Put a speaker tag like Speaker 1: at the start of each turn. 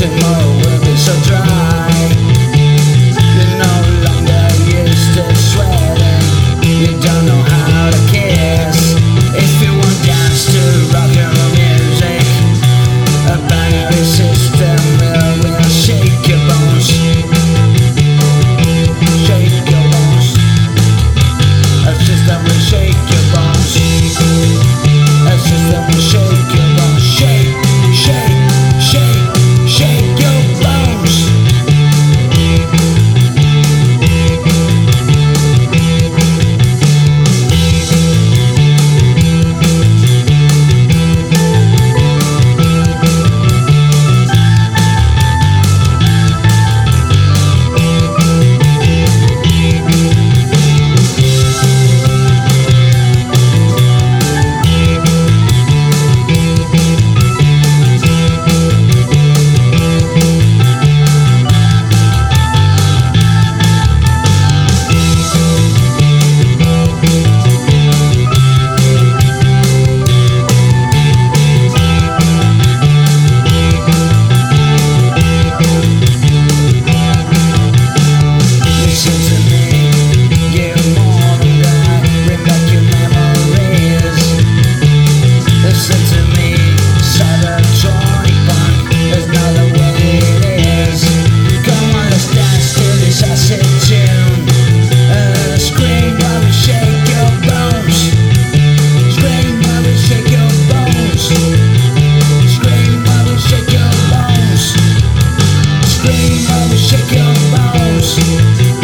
Speaker 1: in my bones.